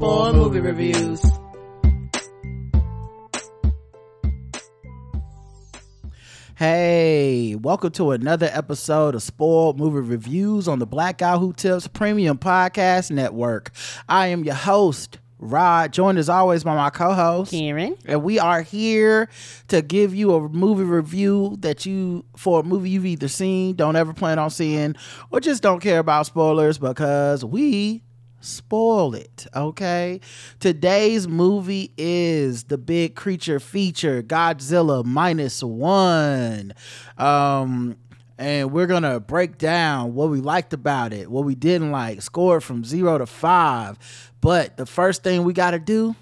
AIDS. Movie reviews. Hey, welcome to another episode of Spoiled Movie Reviews on the Black Guy Who Tips Premium Podcast Network. I am your host, Rod, joined as always by my co-host Karen. and we are here to give you a movie review that you for a movie you've either seen, don't ever plan on seeing, or just don't care about spoilers because we spoil it. Okay, today's movie is the big creature feature Godzilla minus one. Um, and we're gonna break down what we liked about it, what we didn't like, score from zero to five. But the first thing we gotta do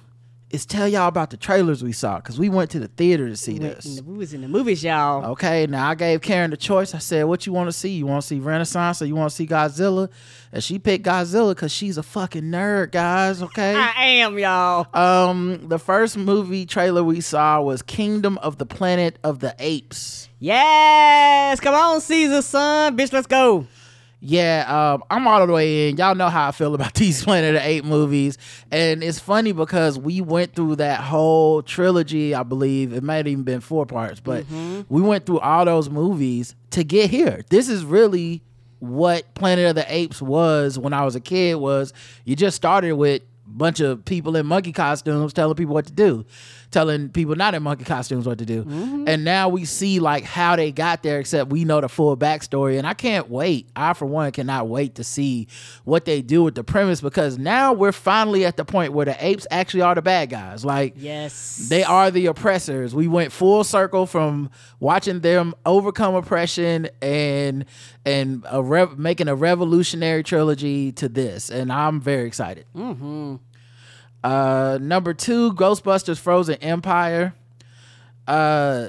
is tell y'all about the trailers we saw because we went to the theater to see in this. We was in the movies, y'all. Okay, now I gave Karen the choice. I said, "What you want to see? You want to see Renaissance or you want to see Godzilla?" And she picked Godzilla because she's a fucking nerd, guys. Okay. I am, y'all. Um, the first movie trailer we saw was Kingdom of the Planet of the Apes. Yes. Come on, Caesar, son. Bitch, let's go. Yeah, um, I'm all the way in. Y'all know how I feel about these Planet of the Ape movies, and it's funny because we went through that whole trilogy. I believe it might have even been four parts, but we went through all those movies to get here. This is really what Planet of the Apes was when I was a kid. Was you just started with a bunch of people in monkey costumes telling people what to do telling people not in monkey costumes what to do and now we see like how they got there except we know the full backstory and i can't wait i for one cannot wait to see what they do with the premise because now we're finally at the point where the apes actually are the bad guys like Yes. they are the oppressors. We went full circle from watching them overcome oppression and and a rev- making a revolutionary trilogy to this, and I'm very excited. Mm-hmm. Uh, number two, Ghostbusters: Frozen Empire. Uh,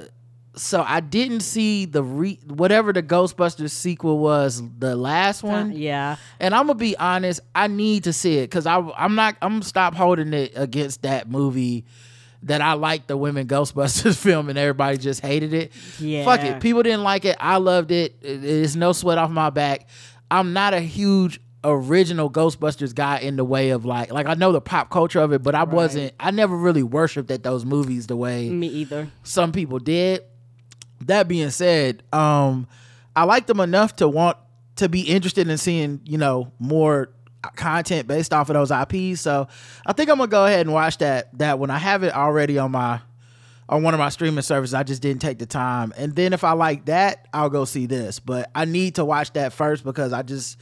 so I didn't see the re- whatever the Ghostbusters sequel was, the last one. Yeah. And I'm gonna be honest, I need to see it because I I'm not I'm gonna stop holding it against that movie that I liked the women Ghostbusters film and everybody just hated it. Yeah. Fuck it. People didn't like it. I loved it. It- It's no sweat off my back. I'm not a huge original Ghostbusters guy in the way of like like I know the pop culture of it, but I wasn't I never really worshipped at those movies the way Me either. some people did. That being said, um, I liked them enough to want to be interested in seeing, you know, more content based off of those IPs. So I think I'm gonna go ahead and watch that that when I have it already on my on one of my streaming services. I just didn't take the time. And then if I like that, I'll go see this. But I need to watch that first because I just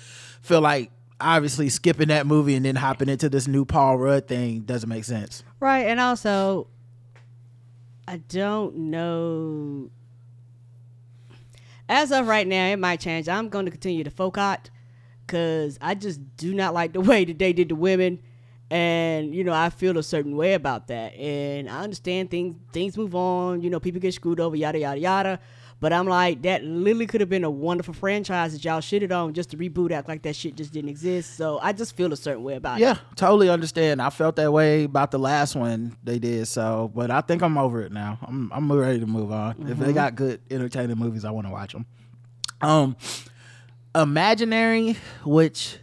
feel like obviously skipping that movie and then hopping into this new Paul Rudd thing doesn't make sense. Right, and also, I don't know. As of right now, it might change. I'm going to continue to Focot because I just do not like the way that they did the women, and you know I feel a certain way about that. And I understand things things move on. You know, people get screwed over, yada yada yada. But I'm like, that literally could have been a wonderful franchise that y'all shitted on just to reboot, act like that shit just didn't exist. So I just feel a certain way about it. Yeah, totally understand. I felt that way about the last one they did. So, but I think I'm over it now. I'm I'm ready to move on. If they got good entertaining movies, I want to watch them. Um, Imaginary, which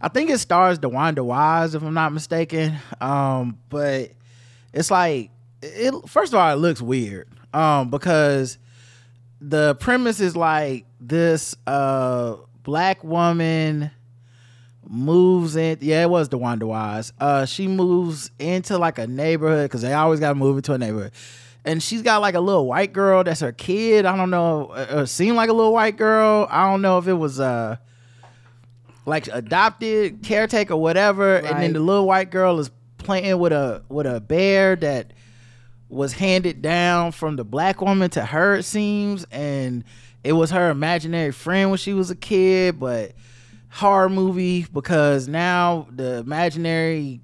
I think it stars DeWanda Wise, if I'm not mistaken. Um, but it's like it. First of all, it looks weird. Um, because the premise is like this uh black woman moves in yeah it was DeWanda Wise. Uh she moves into like a neighborhood because they always gotta move into a neighborhood. And she's got like a little white girl that's her kid. I don't know uh, uh, seemed like a little white girl. I don't know if it was uh like adopted caretaker whatever. And then the little white girl is playing with a with a bear that was handed down from the black woman to her it seems and it was her imaginary friend when she was a kid but horror movie because now the imaginary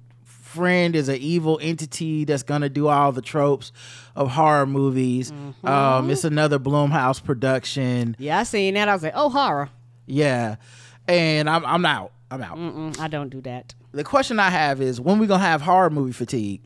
friend is an evil entity that's gonna do all the tropes of horror movies. Mm-hmm. Um, it's another Blumhouse production. Yeah, I seen that. I was like, oh, horror. Yeah, and I'm I'm out. I'm out. Mm-mm, I don't do that. The question I have is when we gonna have horror movie fatigue?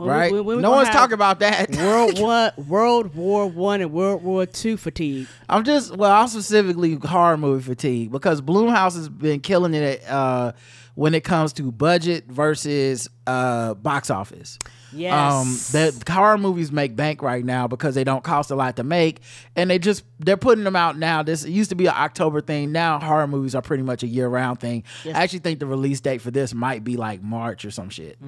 When Right? when we no one's talking about that. World War World War One and World War Two fatigue. I'm just well, I'm specifically horror movie fatigue because Blumhouse has been killing it uh, when it comes to budget versus uh, box office. Yes. Um, the horror movies make bank right now because they don't cost a lot to make, and they just they're putting them out now. This used to be an October thing. Now horror movies are pretty much a year round thing. Yes. I actually think the release date for this might be like March or some shit.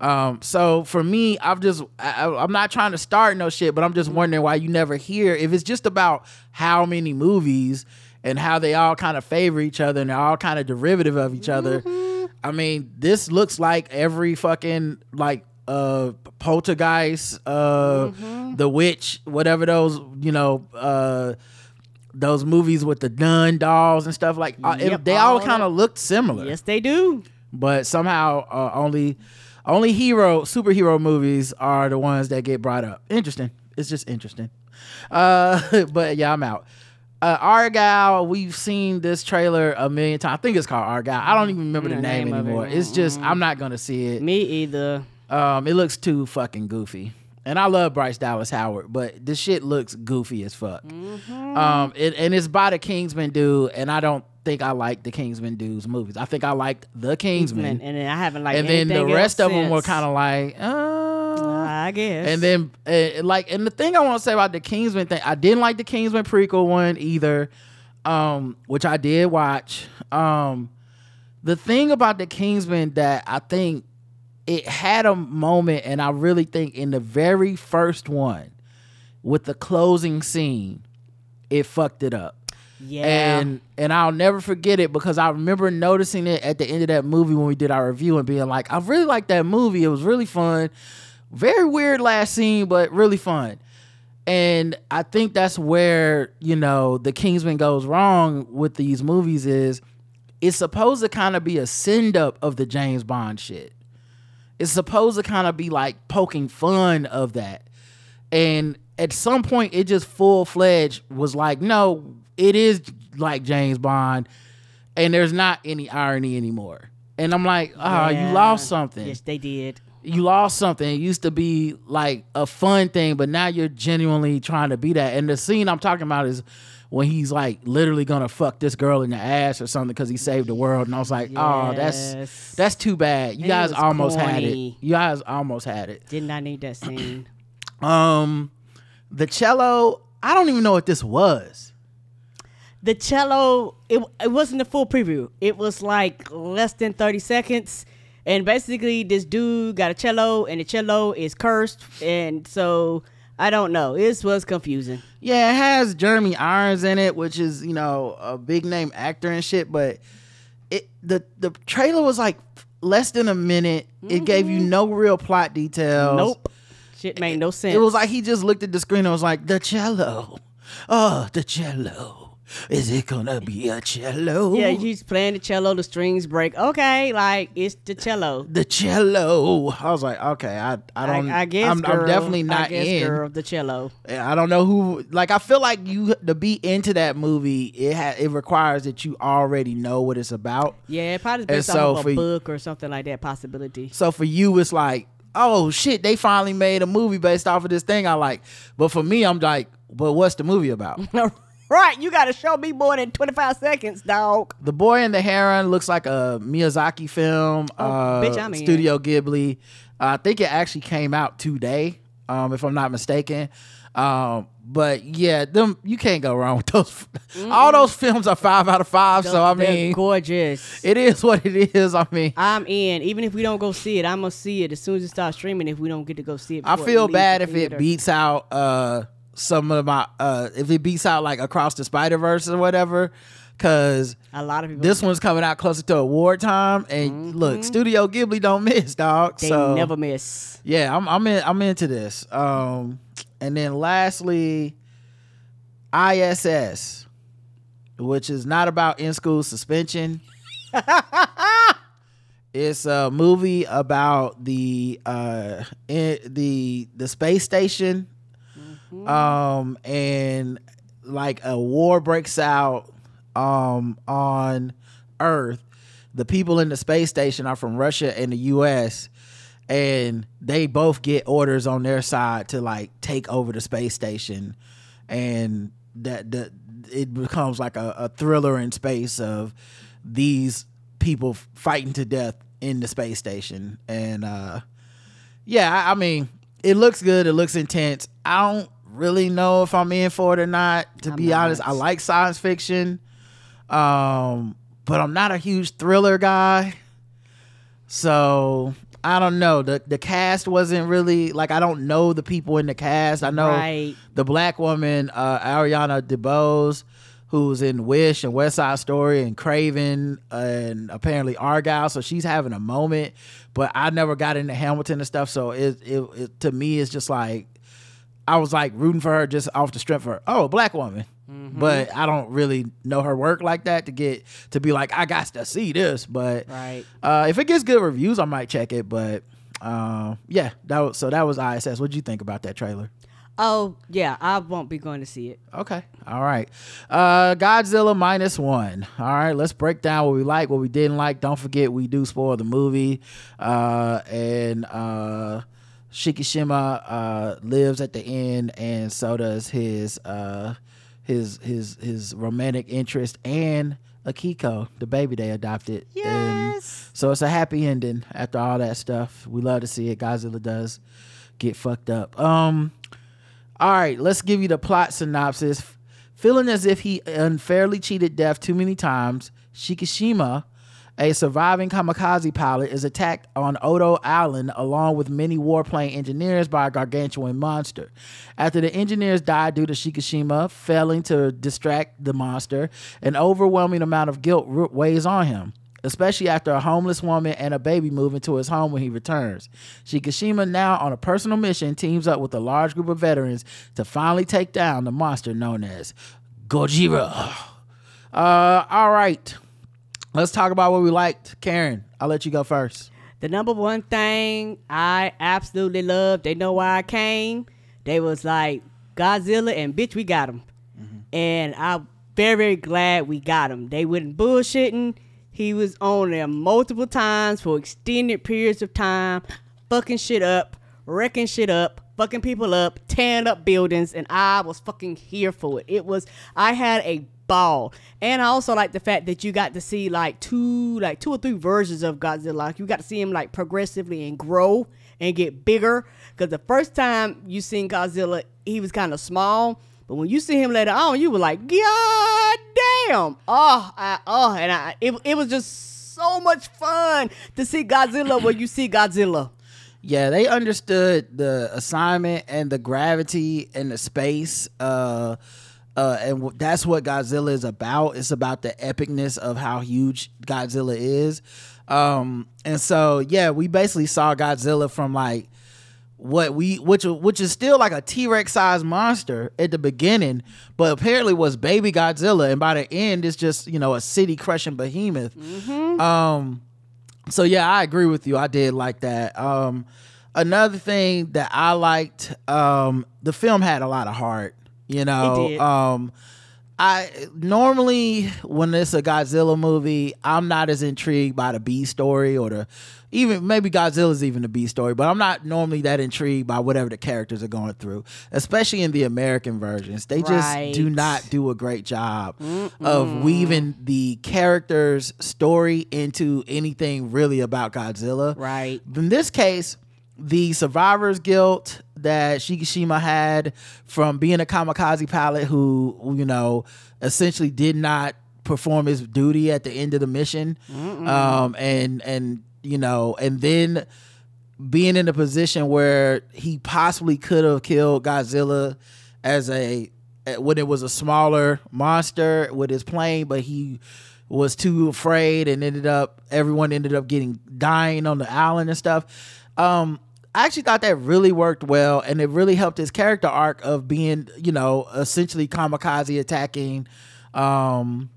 Um, so for me, I'm just I, I'm not trying to start no shit, but I'm just wondering why you never hear if it's just about how many movies and how they all kind of favor each other and they're all kind of derivative of each other. I mean, this looks like every fucking like uh poltergeist, uh the witch, whatever those, you know, uh those movies with the nun dolls and stuff like uh, it- they all all kind of looked similar yes, they do. but somehow uh, only only hero superhero movies are the ones that get brought up. Interesting. It's just interesting. Uh, but yeah, I'm out. Uh, Argyle, we've seen this trailer a million times. I think it's called Argyle. I don't even remember the Mm, name, name of it. anymore. It's just I'm not gonna see it. Me either. Um, it looks too fucking goofy. And I love Bryce Dallas Howard, but this shit looks goofy as fuck. Mm-hmm. Um, it, and it's by the Kingsman dude, and I don't think I liked the Kingsman dude's movies. I think I liked the Kingsman, And, then I haven't liked. and then the rest of them were kind of like, uh, I guess. and then uh, like, and the thing I want to say about the Kingsman thing, I didn't like the Kingsman prequel one either, um, which I did watch. Um, the thing about the Kingsman that I think it had a moment, and I really think in the very first one, with the closing scene, it fucked it up yeah. and and I'll never forget it because I remember noticing it at the end of that movie when we did our review and being like, I really like that movie. It was really fun. Very weird last scene, but really fun. And I think that's where, you know, the Kingsman goes wrong with these movies is it's supposed to kind of be a send up of the James Bond shit. It's supposed to kind of be like poking fun of that. And at some point, it just full fledged was like, no, it is like James Bond, and there's not any irony anymore. And I'm like, oh, Yeah. you lost something. Yes, they did. You lost something. It used to be like a fun thing, but now you're genuinely trying to be that. And the scene I'm talking about is when he's like literally gonna fuck this girl in the ass or something because he saved the world. And I was like, oh, that's that's too bad. You It guys almost had it. You guys almost had it. Did not I need that scene. Um, the cello. I don't even know what this was. The cello it, it wasn't a full preview it was like less than 30 seconds and basically this dude got a cello and the cello is cursed and so i don't know this was confusing Yeah, it has Jeremy Irons in it, which is you know a big name actor and shit. But it the the trailer was like less than a minute. It gave you mm-hmm. no real plot details. nope shit made no sense It was like he just looked at the screen and was like, "The cello, oh, the cello. Is it gonna be a cello? yeah he's playing the cello the strings break okay like it's the cello the cello." I was like, "Okay, I I don't. I, I guess I'm, girl, I'm definitely I not guess, in. girl, the cello I don't know who. Like, I feel like you to be into that movie, it ha- it requires that you already know what it's about. yeah it probably based off of a book or something like that possibility So for you, it's like, oh shit, they finally made a movie based off of this thing I like. But for me, I'm like, but what's the movie about? right you gotta show me more than 25 seconds dog the Boy and the Heron looks like a Miyazaki film. Oh, uh, bitch, I'm in. Studio Ghibli. Uh, I think it actually came out today, um, if I'm not mistaken. Um, but yeah, them you can't go wrong with those. All those films are five out of five. so I mean, gorgeous it is what it is. I mean, I'm in. Even if we don't go see it, I'm gonna see it as soon as it starts streaming. If we don't get to go see it, I before it feel leaves bad if it beats out uh some of my uh if it beats out like across the Spider Verse or whatever, because a lot of people. this one's coming out closer to award time. And look, Studio Ghibli don't miss, dog. Mm-hmm. they so never miss. yeah, I'm I'm in I'm into this. Um, and then lastly, ISS, which is not about in school suspension. It's a movie about the uh in, the the space station, um, and like a war breaks out um on Earth. The people in the space station are from Russia and the U.S. and they both get orders on their side to like take over the space station, and that that it becomes like a, a thriller in space of these people fighting to death in the space station and uh yeah I, I mean it looks good it looks intense i don't really know if i'm in for it or not to I'm be not. honest i like science fiction um but i'm not a huge thriller guy so i don't know the the cast wasn't really like i don't know the people in the cast i know Right. the black woman uh, Ariana DeBose, who's in Wish and West Side Story and Kraven and apparently Argyle. So she's having a moment, but I never got into Hamilton and stuff. So it, it, it to me it's just like I was like rooting for her just off the strength of her. Oh, a black woman. But I don't really know her work like that to get to be like I got to see this. But Right. uh, if it gets good reviews, I might check it. But uh, yeah, that was, so that was ISS. What would you think about that trailer? Oh yeah, I won't be going to see it. Okay. All right. Uh Godzilla minus one. All right. Let's break down what we like, what we didn't like. Don't forget we do spoil the movie. Uh and uh Shikishima uh lives at the end and so does his uh his his his romantic interest and Akiko, the baby they adopted. And Yes. so it's a happy ending after all that stuff. We love to see it. Godzilla does get fucked up. Um all right, let's give you the plot synopsis. Feeling as if he unfairly cheated death too many times, Shikishima, a surviving kamikaze pilot, is attacked on Odo Island along with many warplane engineers by a gargantuan monster. After the engineers die due to Shikishima failing to distract the monster, an overwhelming amount of guilt weighs on him especially after a homeless woman and a baby move into his home when he returns. Shikishima, now on a personal mission, teams up with a large group of veterans to finally take down the monster known as Gojira. Uh, all right. Let's talk about what we liked. Karen, I'll let you go first. The number one thing I absolutely love, they know why I came. They was like Godzilla and bitch, we got him. Mm-hmm. And I'm very, very glad we got him. They wasn't bullshitting. He was on there multiple times for extended periods of time, fucking shit up, wrecking shit up, fucking people up, tearing up buildings, and I was fucking here for it. It was I had a ball. And I also like the fact that you got to see like two like two or three versions of Godzilla. Like you got to see him like progressively and grow and get bigger. Cause the first time you seen Godzilla, he was kind of small. But when you see him later on, you were like, God damn. Oh, I, oh, and I it, it was just so much fun to see Godzilla where you see Godzilla. Yeah, they understood the assignment and the gravity and the space. Uh, uh, and w- that's what Godzilla is about. It's about the epicness of how huge Godzilla is. Um, and so, yeah, we basically saw Godzilla from like what we which which is still like a T-Rex sized monster at the beginning, but apparently was baby Godzilla, and by the end it's just you know a city crushing behemoth. Um, so yeah, I agree with you. I did like that. Um, another thing that I liked, um, the film had a lot of heart. You know, um, I normally when it's a Godzilla movie, I'm not as intrigued by the B story or the even maybe Godzilla's even the B story, but I'm not normally that intrigued by whatever the characters are going through, especially in the American versions. They just do not do a great job of weaving the character's story into anything really about Godzilla. Right. In this case, the survivor's guilt that Shikishima had from being a kamikaze pilot who, you know, essentially did not perform his duty at the end of the mission. Um, and, and, you know, and then being in a position where he possibly could have killed Godzilla as a when it was a smaller monster with his plane, but he was too afraid and ended up everyone ended up getting dying on the island and stuff. Um, I actually thought that really worked well, and it really helped his character arc of being, you know, essentially kamikaze attacking um,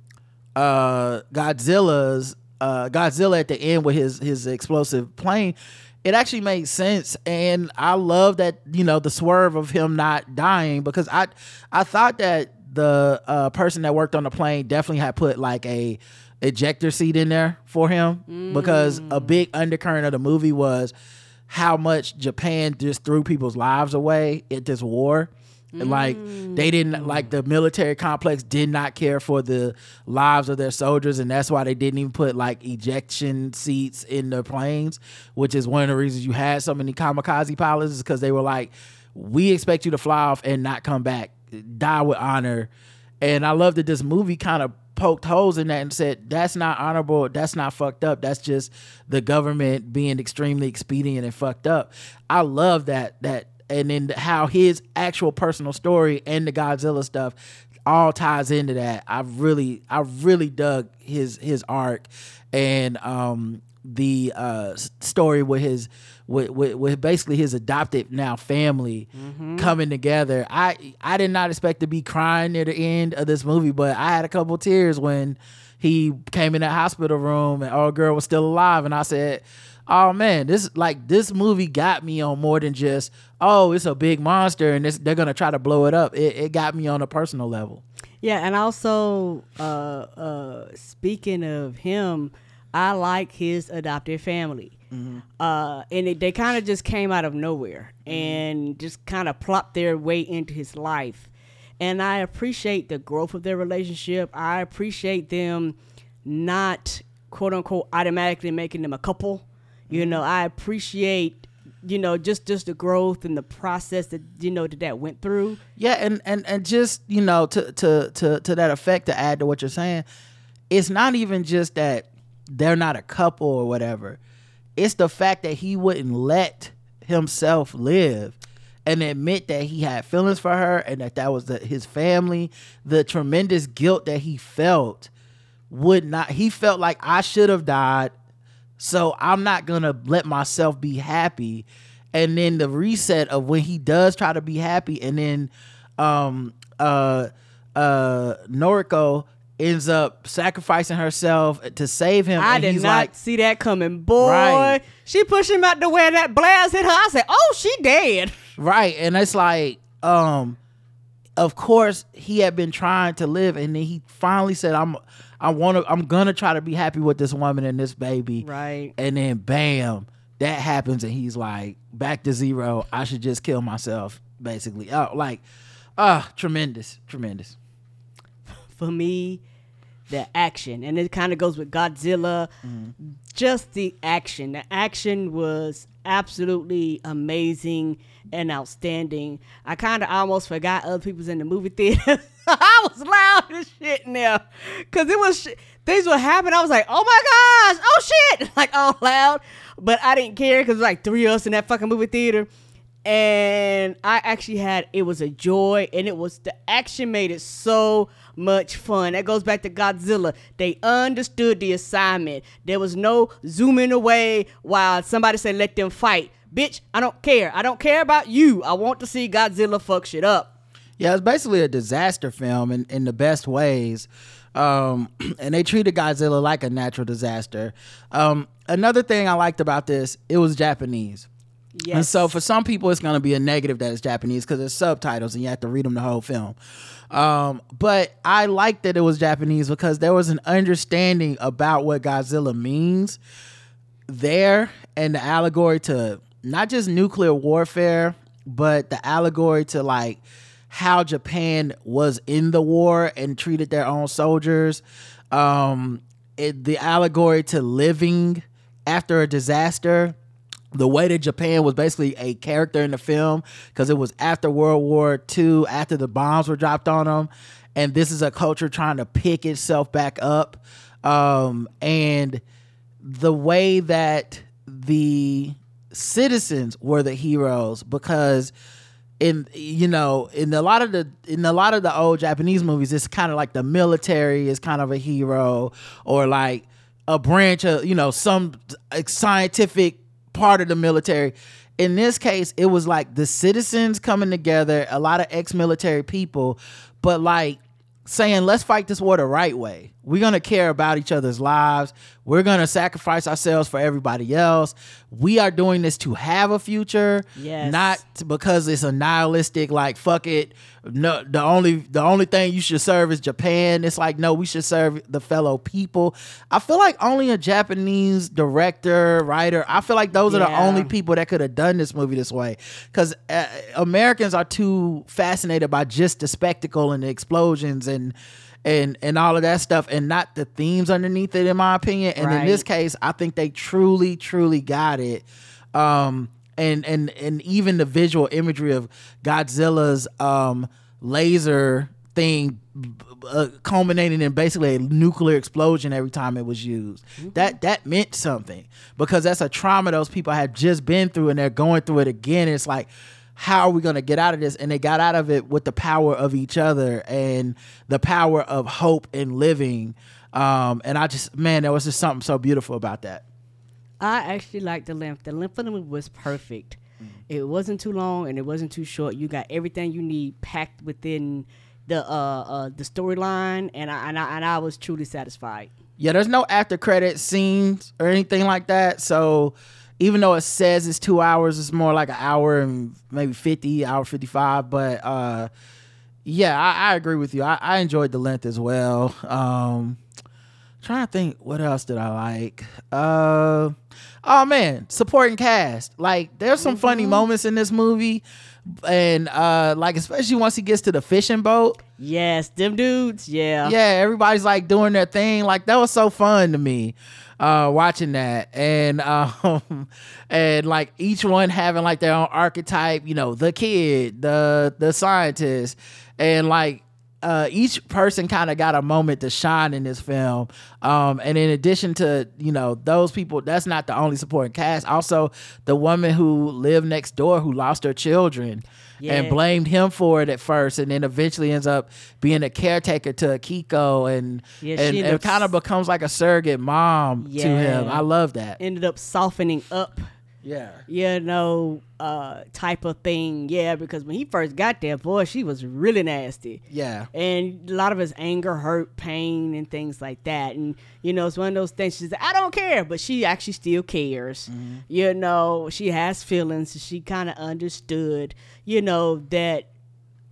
uh, Godzilla's uh, Godzilla at the end with his his explosive plane, it actually made sense, and I love that you know the swerve of him not dying because I I thought that the uh, person that worked on the plane definitely had put like a ejector seat in there for him mm. because a big undercurrent of the movie was how much Japan just threw people's lives away at this war. Mm. Like they didn't like the military complex did not care for the lives of their soldiers, and that's why they didn't even put like ejection seats in the planes, which is one of the reasons you had so many kamikaze pilots, is because they were like, we expect you to fly off and not come back, die with honor. And I love that this movie kind of poked holes in that and said that's not honorable. That's not fucked up. That's just the government being extremely expedient and fucked up. I love that that and then how his actual personal story and the Godzilla stuff all ties into that. I really, I really dug his his arc and um, the uh, story with his with, with, with, basically his adopted now family mm-hmm. coming together. I I did not expect to be crying near the end of this movie, but I had a couple tears when he came in that hospital room and our girl was still alive, and I said oh man, this like this movie got me on more than just oh, it's a big monster and they're gonna try to blow it up. It, it got me on a personal level. Yeah, and also uh, uh, speaking of him, I like his adopted family. Mm-hmm. Uh, and it, they kind of just came out of nowhere mm-hmm. and just kind of plopped their way into his life. And I appreciate the growth of their relationship. I appreciate them not quote unquote automatically making them a couple you know, I appreciate you know just just the growth and the process that you know that that went through. Yeah, and and and just you know to to to to that effect to add to what you're saying, it's not even just that they're not a couple or whatever. It's the fact that he wouldn't let himself live and admit that he had feelings for her and that that was the, his family. The tremendous guilt that he felt would not. He felt like I should have died so I'm not gonna let myself be happy. And then the reset of when he does try to be happy, and then um uh uh Noriko ends up sacrificing herself to save him. I did not like, see that coming, boy. Right. She pushed him out to where that blast hit her. I said, "Oh, she dead." Right, and it's like, um, of course he had been trying to live, and then he finally said, "I'm." I want to. I'm gonna try to be happy with this woman and this baby. Right. And then bam, that happens, and he's like back to zero. I should just kill myself, basically. Oh, like, ah, uh, tremendous, tremendous. For me, the action, and it kind of goes with Godzilla. Mm. Just the action. The action was absolutely amazing and outstanding. I kind of almost forgot other people's in the movie theater. I was loud as shit in there because it was sh- things were happening. I was like, oh my gosh, oh shit, like all loud. But I didn't care because like three of us in that fucking movie theater. And I actually had it was a joy, and it was the action made it so much fun. That goes back to Godzilla. They understood the assignment. There was no zooming away while somebody said let them fight. Bitch, I don't care. I don't care about you. I want to see Godzilla fuck shit up. Yeah, it's basically a disaster film in, in the best ways. Um, and they treated Godzilla like a natural disaster. Um, another thing I liked about this, it was Japanese. Yes. And so for some people, it's going to be a negative that it's Japanese because it's subtitles and you have to read them the whole film. Um, but I liked that it was Japanese because there was an understanding about what Godzilla means there and the allegory to not just nuclear warfare, but the allegory to like how Japan was in the war and treated their own soldiers. Um, it, the allegory to living after a disaster. The way that Japan was basically a character in the film because it was after World War II, after the bombs were dropped on them, and this is a culture trying to pick itself back up. Um, and the way that the citizens were the heroes because in you know in a lot of the in a lot of the old Japanese movies, it's kind of like the military is kind of a hero or like a branch of you know some scientific part of the military. In this case, it was like the citizens coming together, a lot of ex-military people, but like saying let's fight this war the right way We're gonna care about each other's lives. We're gonna sacrifice ourselves for everybody else. We are doing this to have a future, Yes. not because it's a nihilistic like fuck it. No, the only the only thing you should serve is Japan. It's like no, we should serve the fellow people. I feel like only a Japanese director, writer. I feel like those are the only people that could have done this movie this way because uh, Americans are too fascinated by just the spectacle and the explosions and and and all of that stuff and not the themes underneath it in my opinion and in this case I think they truly truly got it um and and and even the visual imagery of Godzilla's um laser thing uh, culminating in basically a nuclear explosion every time it was used. That that meant something because that's a trauma those people have just been through and they're going through it again. It's like how are we going to get out of this? And they got out of it with the power of each other and the power of hope and living. Um, and I just, man, there was just something so beautiful about that. I actually liked the length. The length of the movie was perfect. It wasn't too long and it wasn't too short. You got everything you need packed within the uh, uh the storyline, and I, and I and I was truly satisfied. Yeah, there's no after credit scenes or anything like that. So even though it says it's two hours, it's more like an hour and maybe 50, hour 55. But uh, yeah, I, I agree with you. I, I enjoyed the length as well. Um, trying to think what else did I like. Uh, oh man, supporting cast. Like there's some funny moments in this movie. And uh like especially once he gets to the fishing boat Yes, them dudes. Yeah. yeah, everybody's like doing their thing. Like that was so fun to me, uh, watching that, and um, and like each one having like their own archetype. You know, the kid, the the scientist, and like uh, each person kind of got a moment to shine in this film. Um, and in addition to you know those people, that's not the only supporting cast. Also, the woman who lived next door who lost her children and blamed him for it at first, and then eventually ends up being a caretaker to Akiko, and Yeah, and, and kind of becomes like a surrogate mom to him. I love that. Ended up softening up, yeah, you know, uh, type of thing. Yeah, because when he first got there, boy, she was really nasty. yeah, and a lot of his anger, hurt, pain, and things like that. And you know, it's one of those things. She's like, I don't care, but she actually still cares. You know, she has feelings. She kind of understood. You know that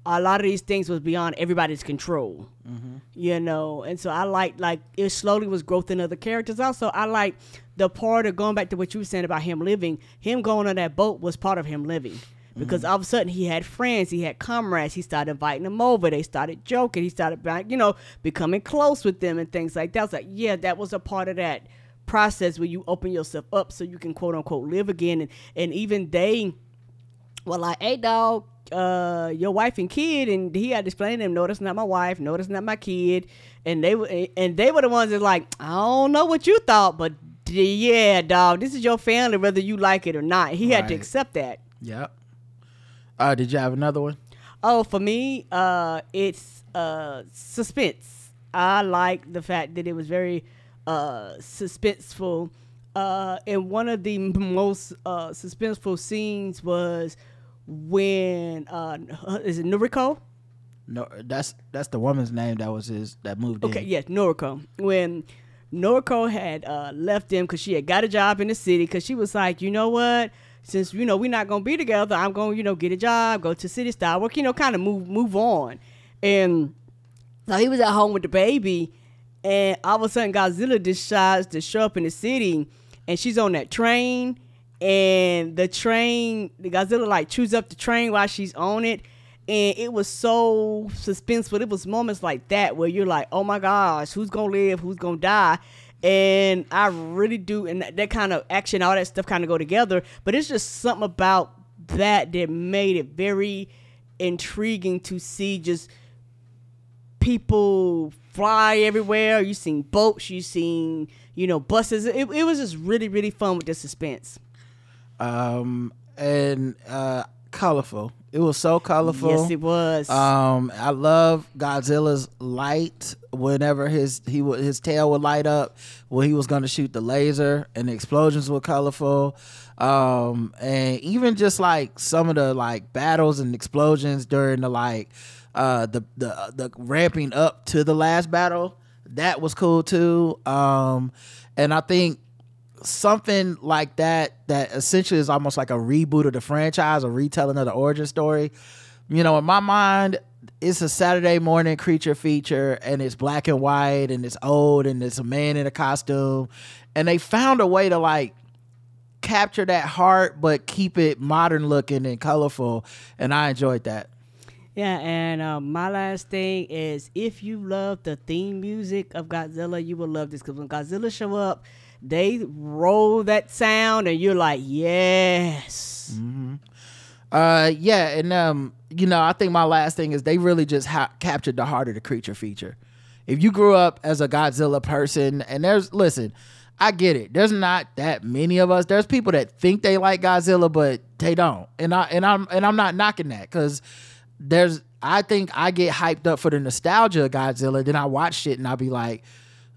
a lot of these things was beyond everybody's control. Mm-hmm. You know, and so I like like it slowly was growth in other characters. Also, I like the part of going back to what you were saying about him living. Him going on that boat was part of him living because mm-hmm. all of a sudden he had friends, he had comrades. He started inviting them over. They started joking. He started, back, you know, becoming close with them and things like that. I was like, yeah, that was a part of that process where you open yourself up so you can quote unquote live again. And and even they well, like, hey, dog, uh, your wife and kid, and he had to explain to them, no, that's not my wife, no, that's not my kid, and they were, and they were the ones that like, I don't know what you thought, but d- yeah, dog, this is your family, whether you like it or not. He had to accept that. yep. Uh, did you have another one? Oh, for me, uh, it's uh suspense. I like the fact that it was very uh suspenseful. Uh, and one of the most uh suspenseful scenes was when uh is it Noriko? No, that's that's the woman's name that was his that moved Okay, in. yes, Noriko. When Noriko had uh, left them because she had got a job in the city because she was like, you know what? Since you know we're not gonna be together, I'm gonna you know get a job, go to city style work, you know, kind of move move on. And so he was at home with the baby, and all of a sudden Godzilla decides to show up in the city, and she's on that train, and the train, the Godzilla like chews up the train while she's on it, and it was so suspenseful. It was moments like that where you're like, oh my gosh, who's gonna live, who's gonna die, and I really do, and that, that kind of action, all that stuff kind of go together. But it's just something about that that made it very intriguing to see just people fly everywhere. You seen boats, you seen you know buses. It, it was just really really fun with the suspense. Um, and uh, colorful. It was so colorful. Yes, it was. Um, I love Godzilla's light. Whenever his he would his tail would light up, when he was going to shoot the laser, and the explosions were colorful. Um, and even just like some of the like battles and explosions during the like uh the the the ramping up to the last battle. that was cool too. Um, and I think something like that that essentially is almost like a reboot of the franchise, a retelling of the origin story. You know, in my mind, it's a Saturday morning creature feature and it's black and white and it's old and it's a man in a costume. And they found a way to like capture that heart but keep it modern looking and colorful. And I enjoyed that. Yeah, and um, my last thing is if you love the theme music of Godzilla, you will love this because when Godzilla show up, they roll that sound and you're like, yes. Mm-hmm. Uh, yeah, and um, you know, I think my last thing is they really just ha- captured the heart of the creature feature. If you grew up as a Godzilla person, and there's listen, I get it. There's not that many of us. There's people that think they like Godzilla, but they don't. And I and I'm and I'm not knocking that because there's I think I get hyped up for the nostalgia of Godzilla. Then I watch it and I'll be like,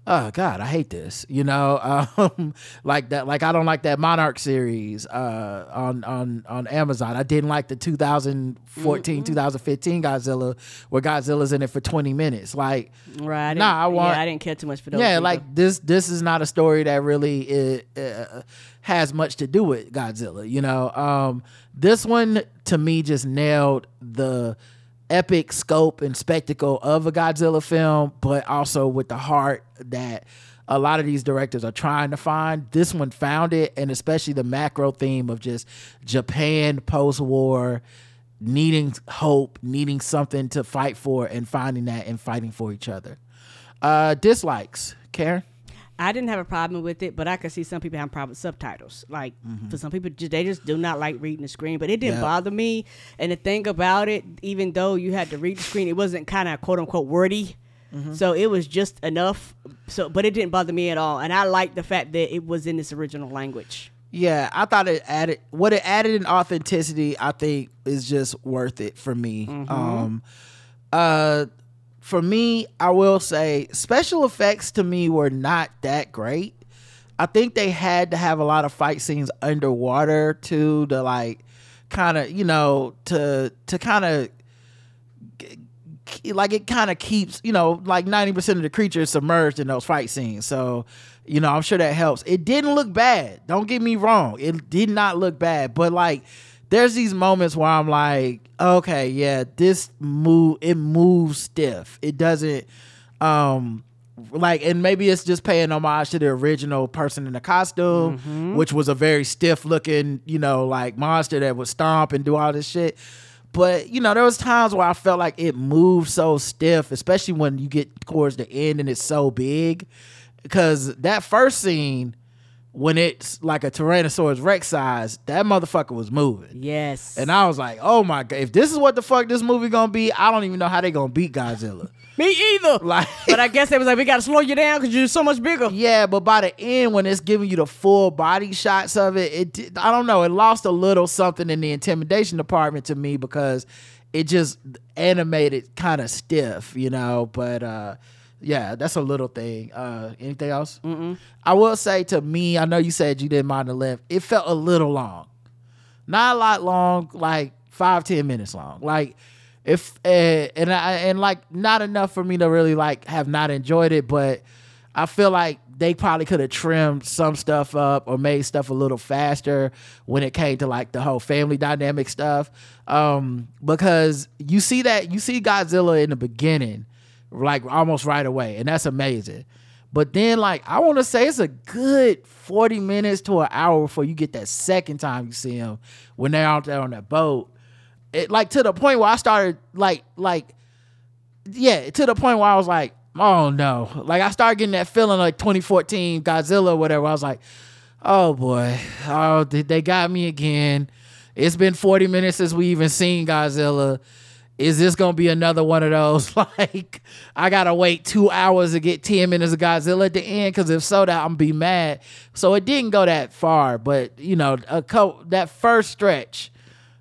oh god i hate this you know um, like that like i don't like that monarch series uh, on on on amazon i didn't like the 2014 mm-hmm. 2015 godzilla where godzilla's in it for 20 minutes like right I nah i want yeah, i didn't care too much for those yeah either. like this this is not a story that really uh, uh, has much to do with godzilla you know um, this one to me just nailed the epic scope and spectacle of a Godzilla film, but also with the heart that a lot of these directors are trying to find. This one found it, and especially the macro theme of just Japan post war, needing hope, needing something to fight for, and finding that and fighting for each other. Uh, dislikes, Karen? I didn't have a problem with it, but I could see some people having problems with subtitles. Like mm-hmm. for some people, they just do not like reading the screen. But it didn't yep. bother me. And the thing about it, even though you had to read the screen, it wasn't kind of quote unquote wordy. Mm-hmm. So it was just enough. So, but it didn't bother me at all. And I liked the fact that it was in its original language. Yeah, I thought it added what it added in authenticity. I think is just worth it for me. Mm-hmm. Um, uh, for me, I will say special effects to me were not that great. I think they had to have a lot of fight scenes underwater too to like kind of, you know, to to kind of like it kind of keeps, you know, like 90% of the creatures submerged in those fight scenes. So, you know, I'm sure that helps. It didn't look bad. Don't get me wrong. It did not look bad, but like there's these moments where I'm like, okay, yeah, this move it moves stiff. It doesn't um like and maybe it's just paying homage to the original person in the costume, mm-hmm. which was a very stiff looking, you know, like monster that would stomp and do all this shit. But you know, there was times where I felt like it moved so stiff, especially when you get towards the end and it's so big. Because that first scene, when it's like a Tyrannosaurus Rex size, that motherfucker was moving. Yes. And I was like, oh my god, if this is what the fuck this movie gonna be, I don't even know how they gonna beat Godzilla. Me either. Like, but I guess they was like, we gotta slow you down because you're so much bigger. Yeah, but by the end, when it's giving you the full body shots of it, it I don't know, it lost a little something in the intimidation department to me because it just animated kind of stiff, you know. But uh yeah, that's a little thing. Uh, anything else? Mm-mm. I will say to me, I know you said you didn't mind the length. It felt a little long, not a lot long, like five ten minutes long. Like if uh, and I and like not enough for me to really like have not enjoyed it, but I feel like they probably could have trimmed some stuff up or made stuff a little faster when it came to like the whole family dynamic stuff. Um, because you see that you see Godzilla in the beginning like almost right away, and that's amazing. But then, like, I want to say it's a good 40 minutes to an hour before you get that second time you see him when they're out there on that boat. It like to the point where I started like like yeah, to the point where I was like, oh no. Like I started getting that feeling like 2014 Godzilla or whatever. I was like, oh boy, oh they got me again. It's been 40 minutes since we even seen Godzilla is this gonna be another one of those like I gotta wait two hours to get 10 minutes of Godzilla at the end? Because if so, that I'm gonna be mad. So it didn't go that far, but you know, a co- that first stretch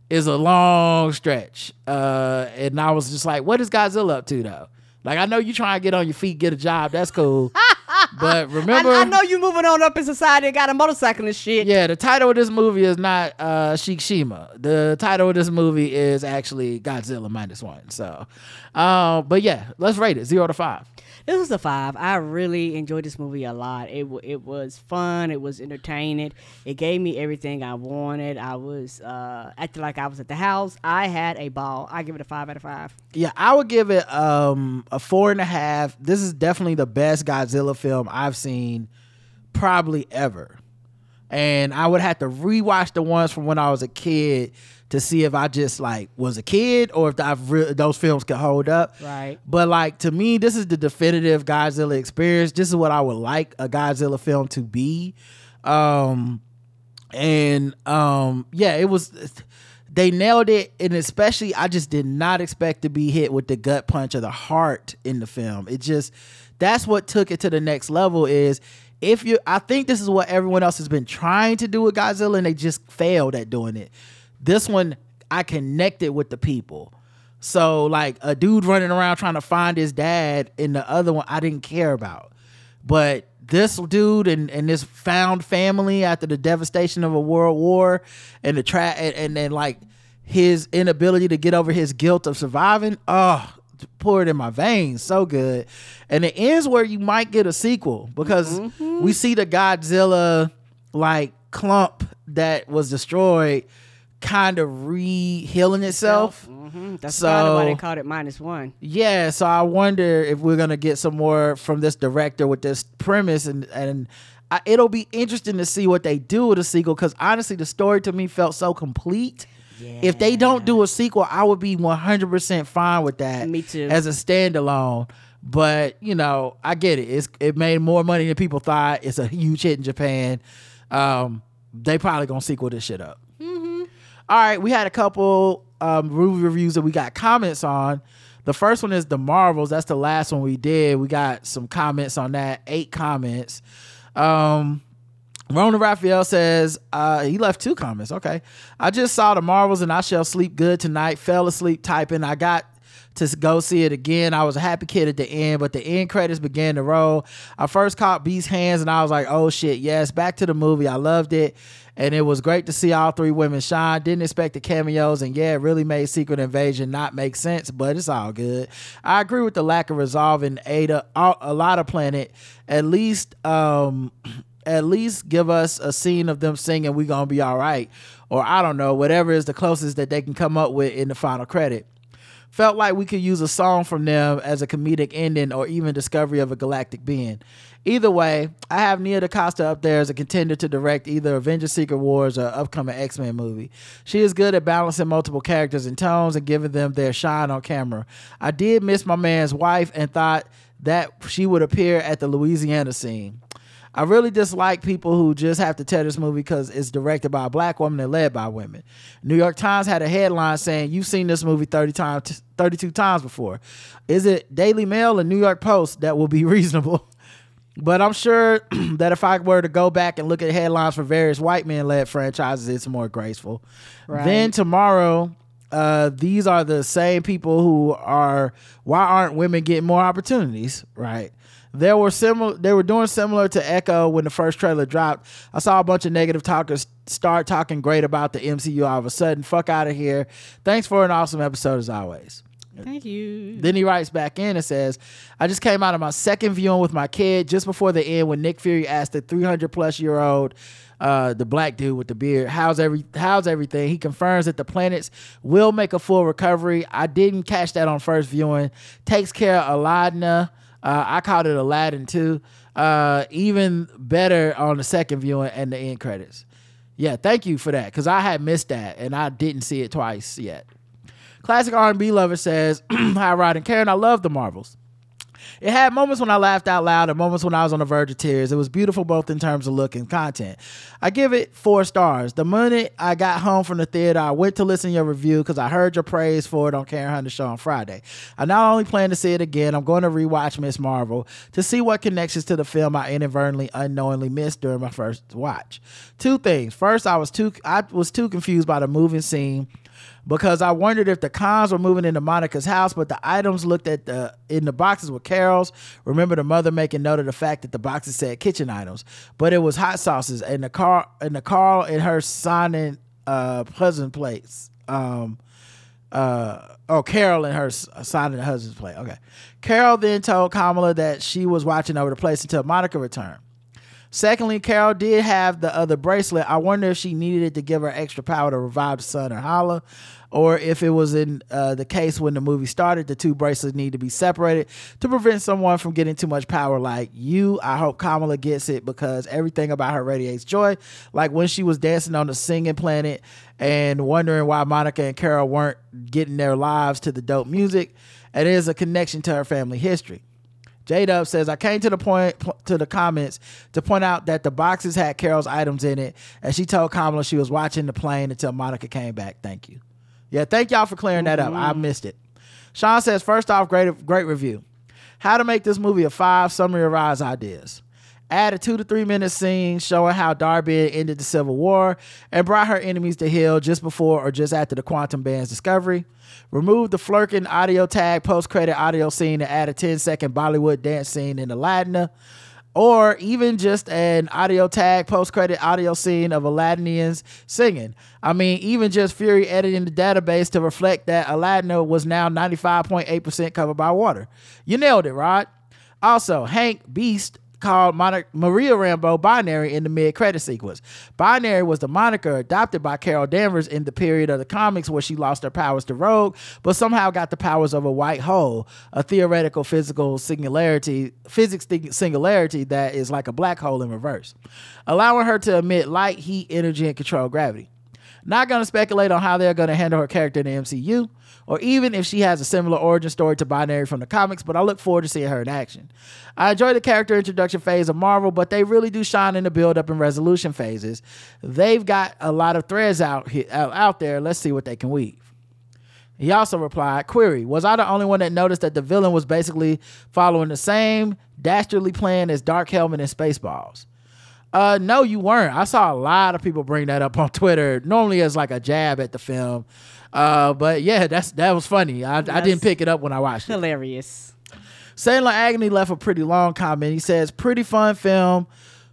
is a long stretch. Uh, and I was just like, what is Godzilla up to though? Like I know you trying to get on your feet, get a job. That's cool. but remember, I, I, know you moving on up in society and got a motorcycle and shit. Yeah, the title of this movie is not uh, Shikishima. The title of this movie is actually Godzilla minus one. So, uh, but yeah, let's rate it zero to five. This was a five. I really enjoyed this movie a lot. It w- it was fun. It was entertaining. It gave me everything I wanted. I was uh, acting like I was at the house. I had a ball. I give it a five out of five. Yeah, I would give it um a four and a half. This is definitely the best Godzilla film I've seen probably ever. And I would have to rewatch the ones from when I was a kid to see if I just like was a kid or if I've re- those films could hold up. Right. But like to me, this is the definitive Godzilla experience. This is what I would like a Godzilla film to be. Um and um yeah, it was they nailed it and especially I just did not expect to be hit with the gut punch of the heart in the film. It just that's what took it to the next level is if you I think this is what everyone else has been trying to do with Godzilla and they just failed at doing it. This one I connected with the people. So like a dude running around trying to find his dad in the other one I didn't care about. But this dude and, and this found family after the devastation of a world war and the tra- and, and then like his inability to get over his guilt of surviving, oh, pour it in my veins. So good. And it ends where you might get a sequel because mm-hmm. we see the Godzilla like clump that was destroyed kind of re healing itself. hmm That's probably why they called it minus one. Yeah, so I wonder if we're gonna get some more from this director with this premise, and and I, it'll be interesting to see what they do with a sequel. Because honestly, the story to me felt so complete. If they don't do a sequel, I would be one hundred percent fine with that. Me too. As a standalone, but you know, I get it. It's it made more money than people thought. It's a huge hit in Japan. Um, they probably gonna sequel this shit up. All right, we had a couple um, movie reviews that we got comments on. The first one is the Marvels. That's the last one we did. We got some comments on that. Eight comments. Um, Rona Raphael says uh, he left two comments. Okay, I just saw the Marvels and I shall sleep good tonight. Fell asleep typing. I got to go see it again. I was a happy kid at the end, but the end credits began to roll. I first caught Beast's hands and I was like, oh shit, yes. Back to the movie. I loved it. And it was great to see all three women shine. Didn't expect the cameos, and yeah, it really made Secret Invasion not make sense, but it's all good. I agree with the lack of resolve in Ada, a lot of Planet. At least, um, at least give us a scene of them singing "We Gonna Be All Right," or I don't know, whatever is the closest that they can come up with in the final credit. Felt like we could use a song from them as a comedic ending or even discovery of a galactic being. Either way, I have Nia DaCosta up there as a contender to direct either Avengers Secret Wars or upcoming X Men movie. She is good at balancing multiple characters and tones and giving them their shine on camera. I did miss my man's wife and thought that she would appear at the Louisiana scene. I really dislike people who just have to tell this movie because it's directed by a black woman and led by women. New York Times had a headline saying, "You've seen this movie thirty times, thirty-two times before." Is it Daily Mail and New York Post that will be reasonable? But I'm sure that if I were to go back and look at headlines for various white men led franchises, it's more graceful. Right. Then tomorrow, uh, these are the same people who are why aren't women getting more opportunities? Right. There were similar they were doing similar to Echo when the first trailer dropped. I saw a bunch of negative talkers start talking great about the MCU all of a sudden. Fuck out of here. Thanks for an awesome episode as always. Thank you. Then he writes back in and says, I just came out of my second viewing with my kid just before the end when Nick Fury asked the 300 plus year old, uh, the black dude with the beard, how's every how's everything? He confirms that the planets will make a full recovery. I didn't catch that on first viewing. Takes care of Aladdin. Uh, I called it Aladdin too. Uh, even better on the second viewing and the end credits. Yeah, thank you for that because I had missed that and I didn't see it twice yet. Classic R&B lover says, "Hi, Rod and Karen. I love the Marvels. It had moments when I laughed out loud and moments when I was on the verge of tears. It was beautiful both in terms of look and content. I give it four stars. The minute I got home from the theater, I went to listen to your review because I heard your praise for it on Karen Hunter Show on Friday. I not only plan to see it again, I'm going to rewatch Miss Marvel to see what connections to the film I inadvertently, unknowingly missed during my first watch. Two things. First, I was too I was too confused by the moving scene because I wondered if the Khans were moving into Monica's house, but the items looked at the in the boxes were Carol's. Remember the mother making note of the fact that the boxes said kitchen items, but it was hot sauces and the car and the Carl and her signing uh pleasant plates. Um uh, oh, Carol and her s- signing the husband's plate. Okay. Carol then told Kamala that she was watching over the place until Monica returned. Secondly, Carol did have the other bracelet. I wonder if she needed it to give her extra power to revive the sun or Hala, or if it was in uh, the case when the movie started, the two bracelets need to be separated to prevent someone from getting too much power like you. I hope Kamala gets it because everything about her radiates joy. Like when she was dancing on the singing planet and wondering why Monica and Carol weren't getting their lives to the dope music. and It is a connection to her family history. J Dub says, I came to the point to the comments to point out that the boxes had Carol's items in it, and she told Kamala she was watching the plane until Monica came back. Thank you. Yeah, thank y'all for clearing that up. I mm-hmm. missed it. Sean says, first off, great great review. How to make this movie a five summary of Rise ideas. Add a two to three minute scene showing how Darby ended the Civil War and brought her enemies to heel just before or just after the Quantum Band's discovery. Remove the flirking audio tag post credit audio scene and add a 10 second Bollywood dance scene in Aladdin. Or even just an audio tag post credit audio scene of Aladdinians singing. I mean, even just Fury editing the database to reflect that Aladdin was now 95.8% covered by water. You nailed it, Rod. Also, Hank Beast called Mon- Maria Rambeau Binary in the mid credit sequence. Binary was the moniker adopted by Carol Danvers in the period of the comics where she lost her powers to Rogue, but somehow got the powers of a white hole, a theoretical physical singularity, physics singularity that is like a black hole in reverse, allowing her to emit light, heat, energy, and control gravity. Not going to speculate on how they're going to handle her character in the MCU, or even if she has a similar origin story to Binary from the comics, but I look forward to seeing her in action. I enjoy the character introduction phase of Marvel, but they really do shine in the build up and resolution phases. They've got a lot of threads out, he- out out there. Let's see what they can weave. He also replied, Query, was I the only one that noticed that the villain was basically following the same dastardly plan as Dark Helmet and Spaceballs? Uh, no, you weren't. I saw a lot of people bring that up on Twitter, normally as like a jab at the film. Uh, but yeah, that's that was funny. I, I didn't pick it up when I watched it. Hilarious. Sailor Agony left a pretty long comment. He says, "Pretty fun film."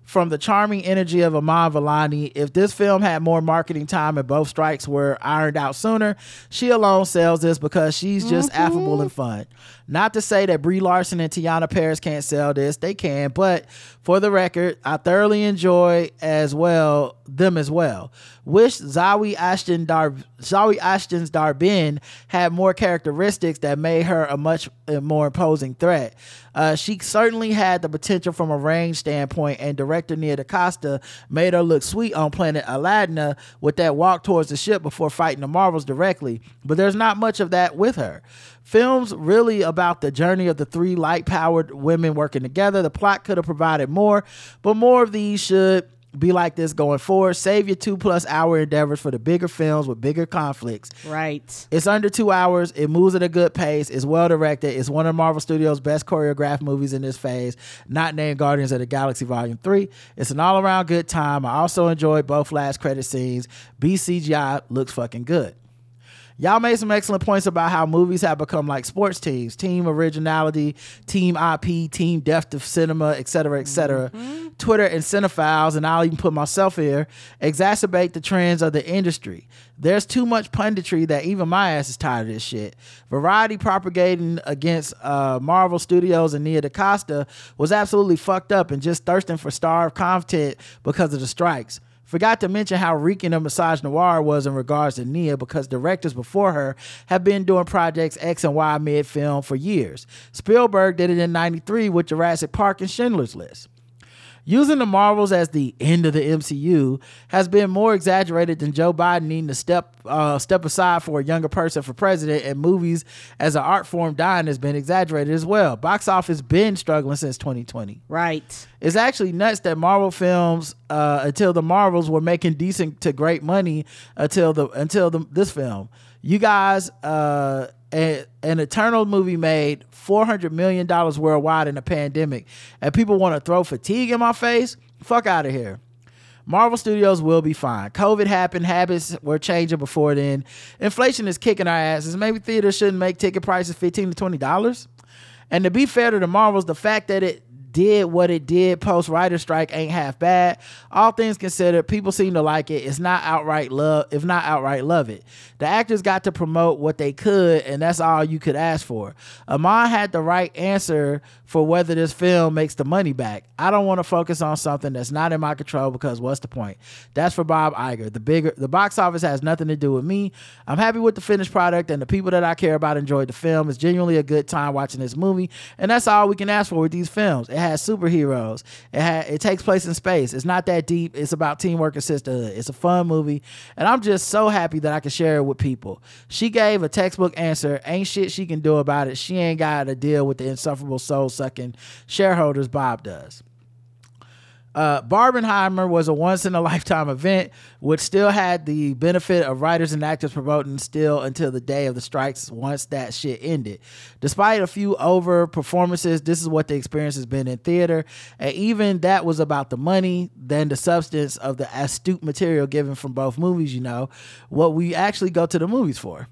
From the charming energy of Iman Vellani, if this film had more marketing time and both strikes were ironed out sooner, she alone sells this because she's just affable and fun. Not to say that Brie Larson and Teyonah Parris can't sell this, they can, but for the record, I thoroughly enjoy as well them as well. Wish Zawe Ashton Dar Zawe Ashton's Dar-Benn had more characteristics that made her a much more imposing threat. Uh, she certainly had the potential from a range standpoint, and director Nia DaCosta made her look sweet on planet Aladdin with that walk towards the ship before fighting the Marvels directly. But there's not much of that with her. Films really about the journey of the three light powered women working together. The plot could have provided more, but more of these should be like this going forward. Save your two plus hour endeavors for the bigger films with bigger conflicts. Right. It's under two hours. It moves at a good pace. It's well directed. It's one of Marvel Studios' best choreographed movies in this phase, not named Guardians of the Galaxy Volume 3. It's an all around good time. I also enjoyed both last credit scenes. BCGI looks fucking good. Y'all made some excellent points about how movies have become like sports teams, team originality, team IP, team depth of cinema, et cetera, et cetera. Twitter and cinephiles, and I'll even put myself here, exacerbate the trends of the industry. There's too much punditry that even my ass is tired of this shit. Variety propagating against uh, Marvel Studios and Nia DaCosta was absolutely fucked up and just thirsting for starved content because of the strikes. Forgot to mention how reeking of misogynoir was in regards to Nia because directors before her have been doing projects X and Y mid film for years. Spielberg did it in 93 with Jurassic Park and Schindler's List. Using the Marvels as the end of the MCU has been more exaggerated than Joe Biden needing to step uh, step aside for a younger person for president, and movies as an art form dying has been exaggerated as well. Box office been struggling since 2020 Right. it's actually nuts that Marvel films uh, until the Marvels were making decent to great money until the until the, this film. You guys, uh, a, an Eternal movie made four hundred million dollars worldwide in a pandemic, and people want to throw fatigue in my face. Fuck out of here. Marvel Studios will be fine. COVID happened, habits were changing before then. Inflation is kicking our asses. Maybe theaters shouldn't make ticket prices fifteen to twenty dollars. And to be fair to the Marvels, the fact that it did what it did post writer strike ain't half bad. All things considered, people seem to like it. It's not outright love, if not outright love it. The actors got to promote what they could, and that's all you could ask for. Iman had the right answer for whether this film makes the money back. I don't want to focus on something that's not in my control because what's the point? That's for Bob Iger. The bigger the box office has nothing to do with me. I'm happy with the finished product and the people that I care about enjoyed the film. It's genuinely a good time watching this movie, and that's all we can ask for with these films. It has superheroes. It ha- it takes place in space. It's not that deep. It's about teamwork and sisterhood. It's a fun movie, and I'm just so happy that I can share it with people. She gave a textbook answer. Ain't shit she can do about it. She ain't got to deal with the insufferable soul sucking shareholders Bob does. Uh, Barbenheimer was a once in a lifetime event, which still had the benefit of writers and actors promoting still until the day of the strikes once that shit ended. Despite a few over performances, this is what the experience has been in theater. And even that was about the money than the substance of the astute material given from both movies, you know, what we actually go to the movies for.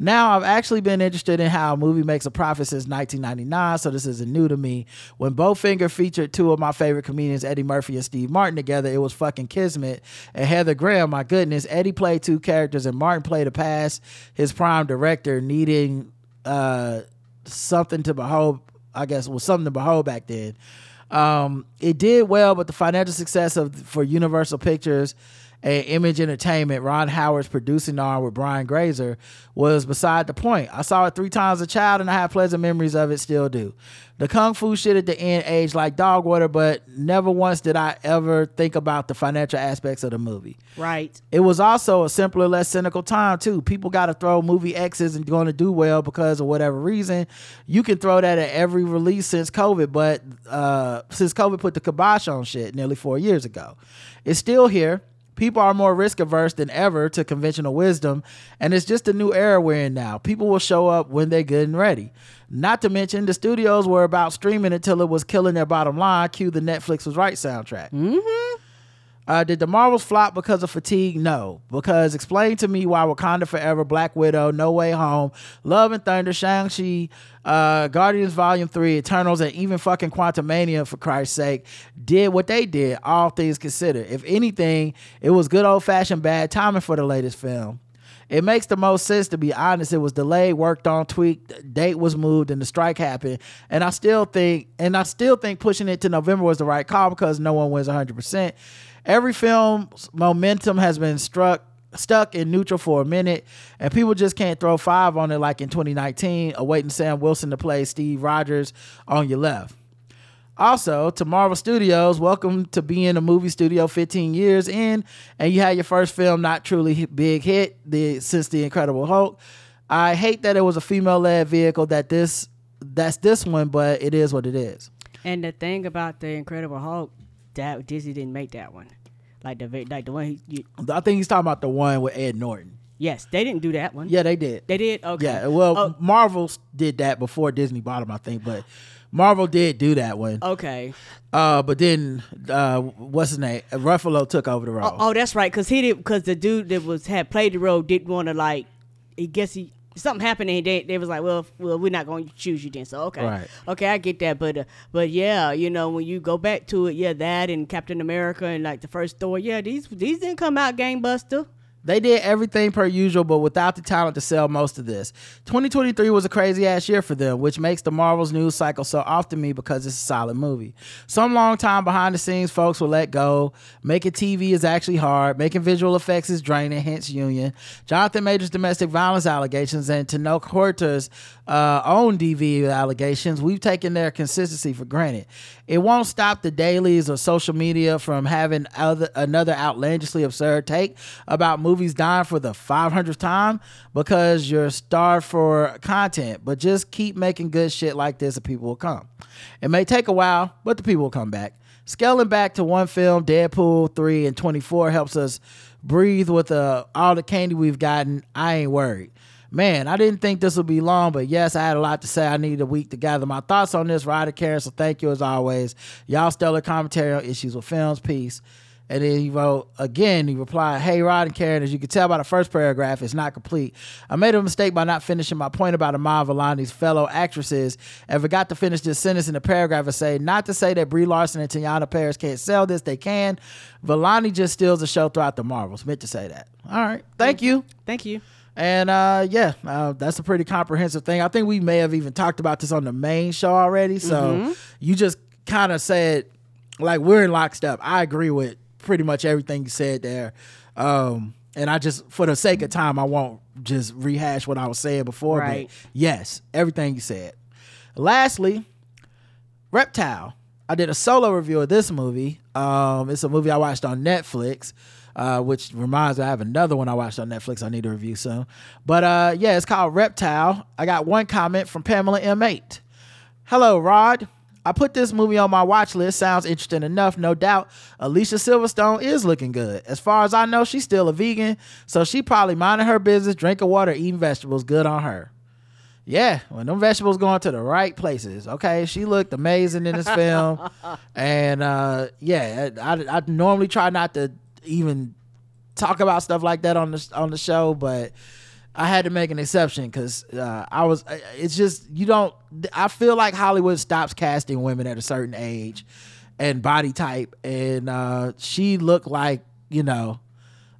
Now I've actually been interested in how a movie makes a profit since 1999, so this isn't new to me. When Bowfinger featured two of my favorite comedians, Eddie Murphy and Steve Martin, together, it was fucking kismet. And Heather Graham, my goodness, Eddie played two characters and Martin played a past his prime director needing uh, something to behold. I guess was something to behold back then. Um, it did well, but the financial success of for Universal Pictures and Imagine Entertainment, Ron Howard's producing arm with Brian Grazer, was beside the point. I saw it three times as a child and I have pleasant memories of it, still do. The kung fu shit at the end aged like dog water, but never once did I ever think about the financial aspects of the movie. Right. It was also a simpler, less cynical time too. People got to throw movie X's and going to do well because of whatever reason. You can throw that at every release since COVID, but uh, since COVID put the kibosh on shit nearly four years ago, it's still here. People are more risk averse than ever to conventional wisdom, and it's just a new era we're in now. People will show up when they're good and ready. Not to mention, the studios were about streaming until it was killing their bottom line. Cue the Netflix was right soundtrack. Mm-hmm. Uh, did the Marvels flop because of fatigue? No. Because explain to me why Wakanda Forever, Black Widow, No Way Home, Love and Thunder, Shang-Chi, uh, Guardians Volume 3, Eternals, and even fucking Quantumania, for Christ's sake, did what they did, all things considered. If anything, it was good old fashioned bad timing for the latest film. It makes the most sense to be honest. It was delayed, worked on, tweaked, date was moved, and the strike happened. And I still think, and I still think pushing it to November was the right call because no one wins 100 percent every film's momentum has been struck stuck in neutral for a minute and people just can't throw five on it like in 2019 awaiting sam wilson to play steve rogers on your left also to marvel studios welcome to being a movie studio 15 years in and you had your first film not truly big hit the since the incredible hulk i hate that it was a female-led vehicle that this that's this one but it is what it is And the thing about the Incredible Hulk, that Disney didn't make that one. Like the like the one he, you, i think he's talking about the one with ed norton yes, they didn't do that one. yeah they did They did? Okay. Yeah, well, Oh, Marvel did that before Disney bought them, I think, but Marvel did do that one. okay. Uh, but then, uh, what's his name? Ruffalo took over the role. Oh, oh, that's right. Cause he did. Cause the dude that was had played the role didn't want to like. He guess he something happened and they, they was like, well, well, we're not going to choose you then. So okay, Right. okay, I get that. But uh, but yeah, you know, when you go back to it, yeah, that and Captain America and like the first Thor, yeah, these these didn't come out gangbuster. They did everything per usual, but without the talent to sell most of this. 2023 was a crazy ass year for them, which makes the Marvel's news cycle so off to me because it's a solid movie. Some long time behind the scenes folks will let go. Making TV is actually hard. Making visual effects is draining, hence union. Jonathan Majors' domestic violence allegations and Tenoch Huerta's uh, own DV allegations, we've taken their consistency for granted. It won't stop the dailies or social media from having other, another outlandishly absurd take about movies dying for the 500th time because you're starved for content. But just keep making good shit like this and people will come. It may take a while, but the people will come back. Scaling back to one film, Deadpool 3 and 24 helps us breathe with uh, all the candy we've gotten. I ain't worried. Man, I didn't think this would be long, but yes, I had a lot to say. I needed a week to gather my thoughts on this. Ryder Karen, so thank you as always. Y'all stellar commentary on issues with films. Peace. And then he wrote again, he replied, Hey Rod and Karen, as you can tell by the first paragraph, it's not complete. I made a mistake by not finishing my point about Iman Vellani's fellow actresses and forgot to finish this sentence in the paragraph and say, not to say that Brie Larson and Teyonah Parris can't sell this, they can. Vellani just steals the show throughout the Marvels. Meant to say that. All right. Thank you. Thank you. And uh, yeah, uh, that's a pretty comprehensive thing. I think we may have even talked about this on the main show already. So you just kind of said, like, we're in lockstep. I agree with pretty much everything you said there. Um, and I just, for the sake of time, I won't just rehash what I was saying before. Right. But yes, everything you said. Lastly, Reptile. I did a solo review of this movie. Um, it's a movie I watched on Netflix, uh, which reminds me I have another one I watched on Netflix I need to review soon. But uh, yeah, it's called Reptile. I got one comment from Pamela M8. Hello, Rod. I put this movie on my watch list. Sounds interesting enough, no doubt. Alicia Silverstone is looking good. As far as I know, she's still a vegan, so she probably minding her business, drinking water, eating vegetables. Good on her. Yeah, when them vegetables going to the right places. Okay, she looked amazing in this film, and uh, yeah, I, I normally try not to even talk about stuff like that on the on the show, but I had to make an exception because uh, I was. It's just you don't. I feel like Hollywood stops casting women at a certain age and body type, and uh, she looked like you know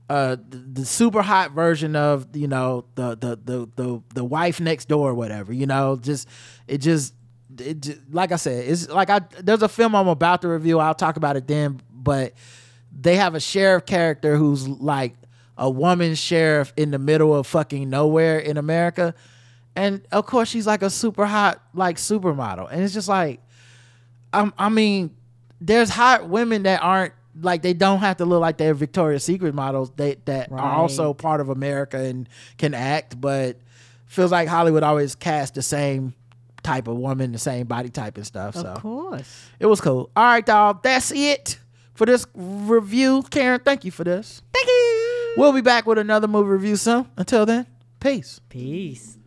uh the, the super hot version of you know the the the the, the wife next door or whatever you know just it just it just, like i said it's like i there's a film i'm about to review i'll talk about it then but they have a sheriff character who's like a woman sheriff in the middle of fucking nowhere in america and of course she's like a super hot like supermodel and it's just like I'm, i mean there's hot women that aren't like they don't have to look like they're Victoria's Secret models. They that Right. are also part of America and can act, but feels like Hollywood always cast the same type of woman, the same body type and stuff. Of so course. it was cool. All right, dog. That's it for this review. Karen, thank you for this. Thank you. We'll be back with another movie review soon. Until then, peace. Peace.